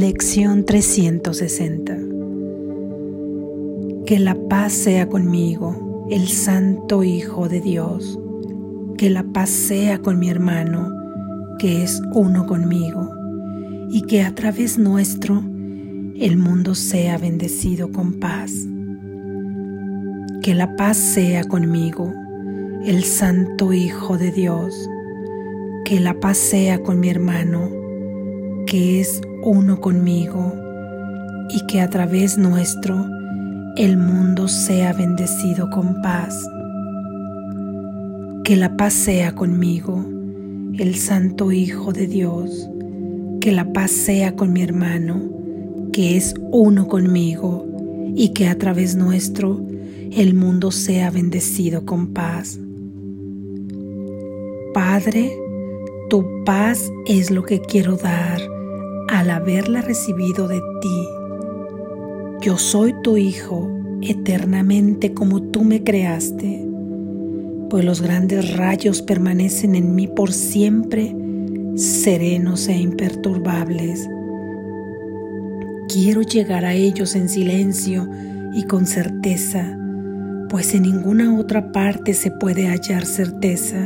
Lección 360 Que la paz sea conmigo, el Santo Hijo de Dios. Que la paz sea con mi hermano, que es uno conmigo. Y que a través nuestro el mundo sea bendecido con paz. Que la paz sea conmigo, el Santo Hijo de Dios. Que la paz sea con mi hermano, que es uno conmigo, y que a través nuestro el mundo sea bendecido con paz. Que la paz sea conmigo, el Santo Hijo de Dios. Que la paz sea con mi hermano, que es uno conmigo, y que a través nuestro el mundo sea bendecido con paz. Padre, tu paz es lo que quiero dar al haberla recibido de ti. Yo soy tu Hijo eternamente como tú me creaste, pues los grandes rayos permanecen en mí por siempre, serenos e imperturbables. Quiero llegar a ellos en silencio y con certeza, pues en ninguna otra parte se puede hallar certeza.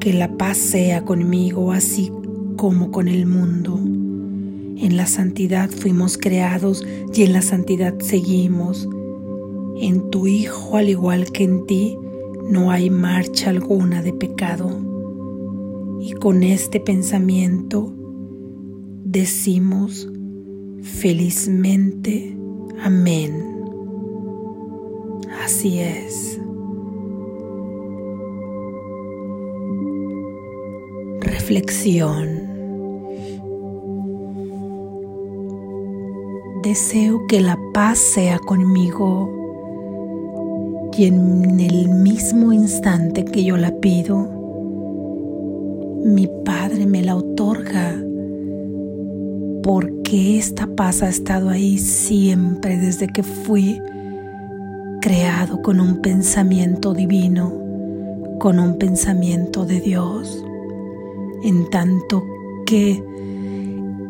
Que la paz sea conmigo así como con el mundo. En la santidad fuimos creados y en la santidad seguimos. En tu Hijo, al igual que en ti, no hay marcha alguna de pecado. Y con este pensamiento decimos felizmente, amén. Así es. Reflexión. Deseo que la paz sea conmigo y en el mismo instante que yo la pido, mi Padre me la otorga porque esta paz ha estado ahí siempre desde que fui creado con un pensamiento divino, con un pensamiento de Dios, en tanto que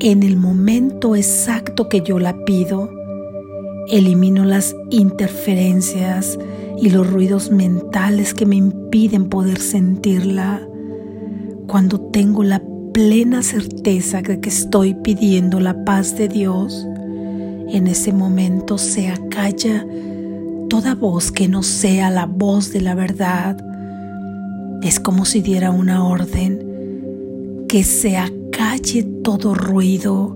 en el momento exacto que yo la pido, elimino las interferencias y los ruidos mentales que me impiden poder sentirla cuando tengo la plena certeza de que estoy pidiendo la paz de Dios. En ese momento se acalla toda voz que no sea la voz de la verdad. Es como si diera una orden que se acalle todo ruido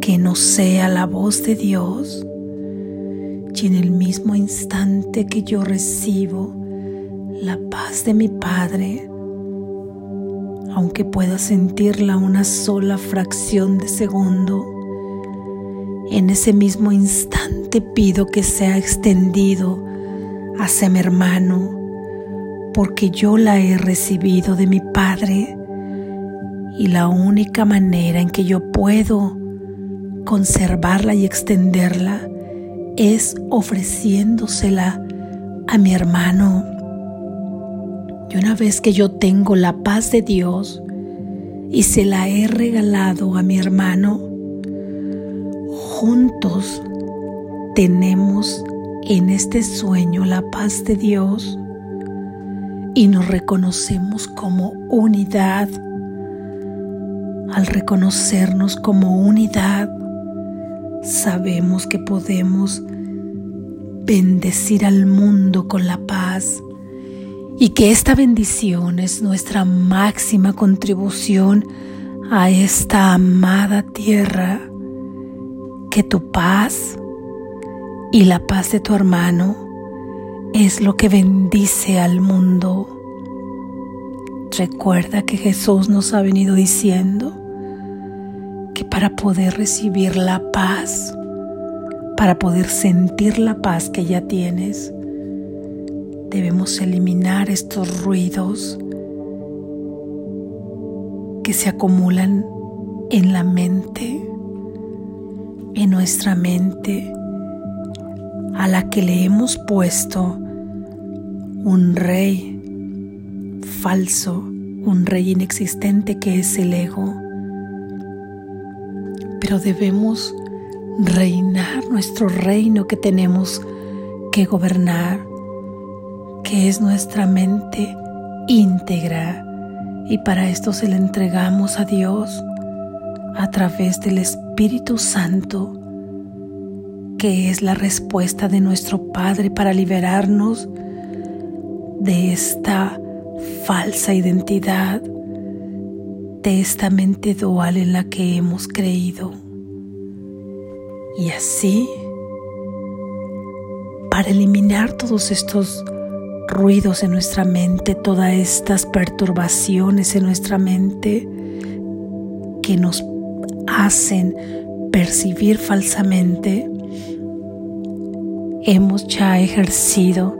que no sea la voz de Dios. Y en el mismo instante que yo recibo la paz de mi Padre, aunque pueda sentirla una sola fracción de segundo, en ese mismo instante pido que sea extendido hacia mi hermano, porque yo la he recibido de mi Padre y la única manera en que yo puedo conservarla y extenderla es ofreciéndosela a mi hermano. Y una vez que yo tengo la paz de Dios y se la he regalado a mi hermano, juntos tenemos en este sueño la paz de Dios y nos reconocemos como unidad. Al reconocernos como unidad, sabemos que podemos bendecir al mundo con la paz y que esta bendición es nuestra máxima contribución a esta amada tierra que tu paz y la paz de tu hermano es lo que bendice al mundo. Recuerda que Jesús nos ha venido diciendo que para poder recibir la paz, para poder sentir la paz que ya tienes, debemos eliminar estos ruidos que se acumulan en la mente en nuestra mente a la que le hemos puesto un rey falso, un rey inexistente que es el ego. pero debemos reinar nuestro reino que tenemos que gobernar, que es nuestra mente íntegra. Y para esto se le entregamos a Dios a través del Espíritu Santo, que es la respuesta de nuestro Padre para liberarnos de esta falsa identidad, de esta mente dual en la que hemos creído. Y así, para eliminar todos estos ruidos en nuestra mente, todas estas perturbaciones en nuestra mente que nos hacen percibir falsamente, hemos ya ejercido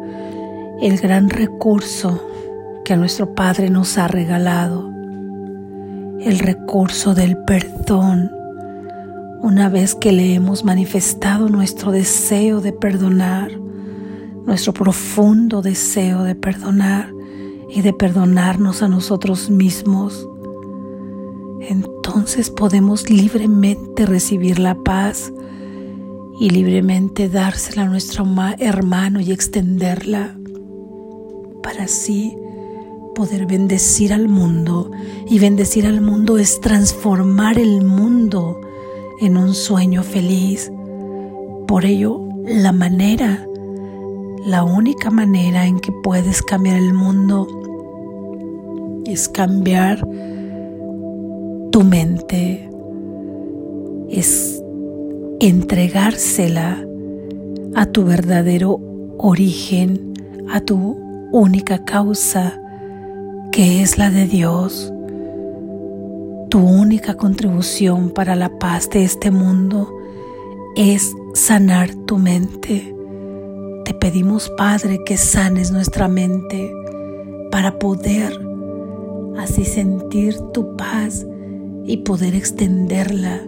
el gran recurso que nuestro Padre nos ha regalado, el recurso del perdón, una vez que le hemos manifestado nuestro deseo de perdonar, nuestro profundo deseo de perdonar y de perdonarnos a nosotros mismos, entonces podemos libremente recibir la paz y libremente dársela a nuestro hermano y extenderla para así poder bendecir al mundo. Y bendecir al mundo es transformar el mundo en un sueño feliz. Por ello, la manera, la única manera en que puedes cambiar el mundo es cambiar tu mente, es entregársela a tu verdadero origen, a tu única causa, que es la de Dios. Tu única contribución para la paz de este mundo es sanar tu mente. Te pedimos, Padre, que sanes nuestra mente para poder así sentir tu paz y poder extenderla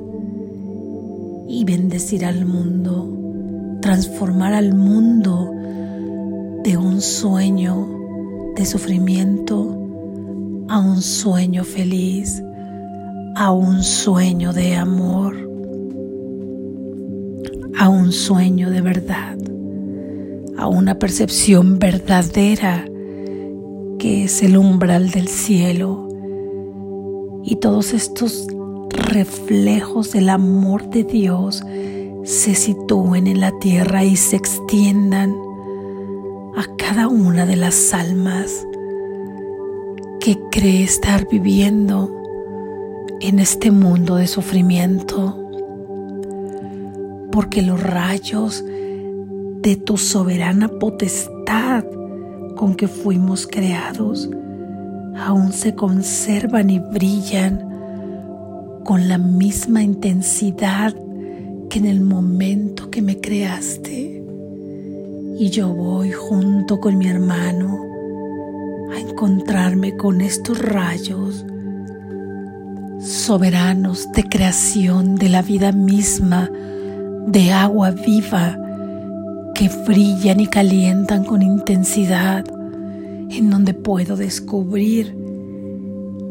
y bendecir al mundo, transformar al mundo de un sueño de sufrimiento a un sueño feliz, a un sueño de amor, a un sueño de verdad, a una percepción verdadera que es el umbral del cielo. Y todos estos reflejos del amor de Dios se sitúen en la tierra y se extiendan a cada una de las almas que cree estar viviendo en este mundo de sufrimiento, porque los rayos de tu soberana potestad con que fuimos creados aún se conservan y brillan con la misma intensidad que en el momento que me creaste. Y yo voy junto con mi hermano a encontrarme con estos rayos soberanos de creación de la vida misma, de agua viva, que brillan y calientan con intensidad, en donde puedo descubrir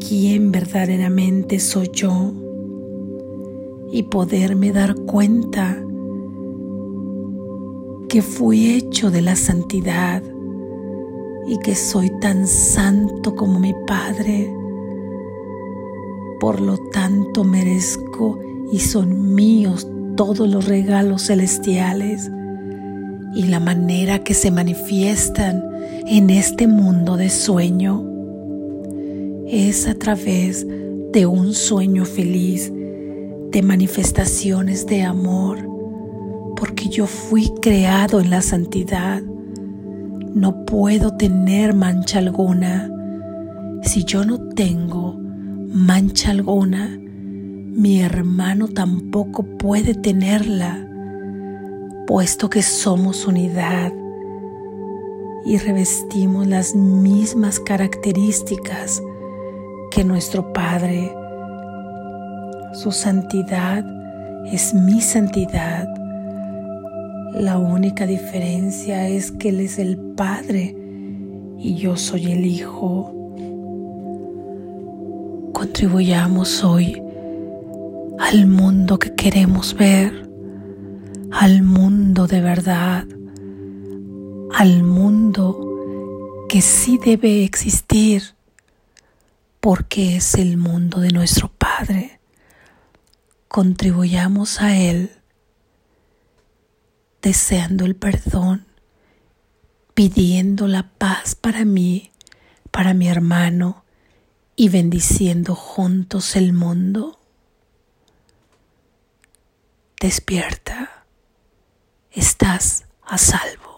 quién verdaderamente soy yo y poderme dar cuenta que fui hecho de la santidad y que soy tan santo como mi Padre. Por lo tanto merezco y son míos todos los regalos celestiales y la manera que se manifiestan en este mundo de sueño es a través de un sueño feliz, de manifestaciones de amor, porque yo fui creado en la santidad. No puedo tener mancha alguna. Si yo no tengo mancha alguna, mi hermano tampoco puede tenerla, puesto que somos unidad y revestimos las mismas características que nuestro Padre. Su santidad es mi santidad la única diferencia es que Él es el Padre y yo soy el Hijo. Contribuyamos hoy al mundo que queremos ver, al mundo de verdad, al mundo que sí debe existir, porque es el mundo de nuestro Padre. Contribuyamos a Él deseando el perdón, pidiendo la paz para mí, para mi hermano y bendiciendo juntos el mundo. Despierta, estás a salvo.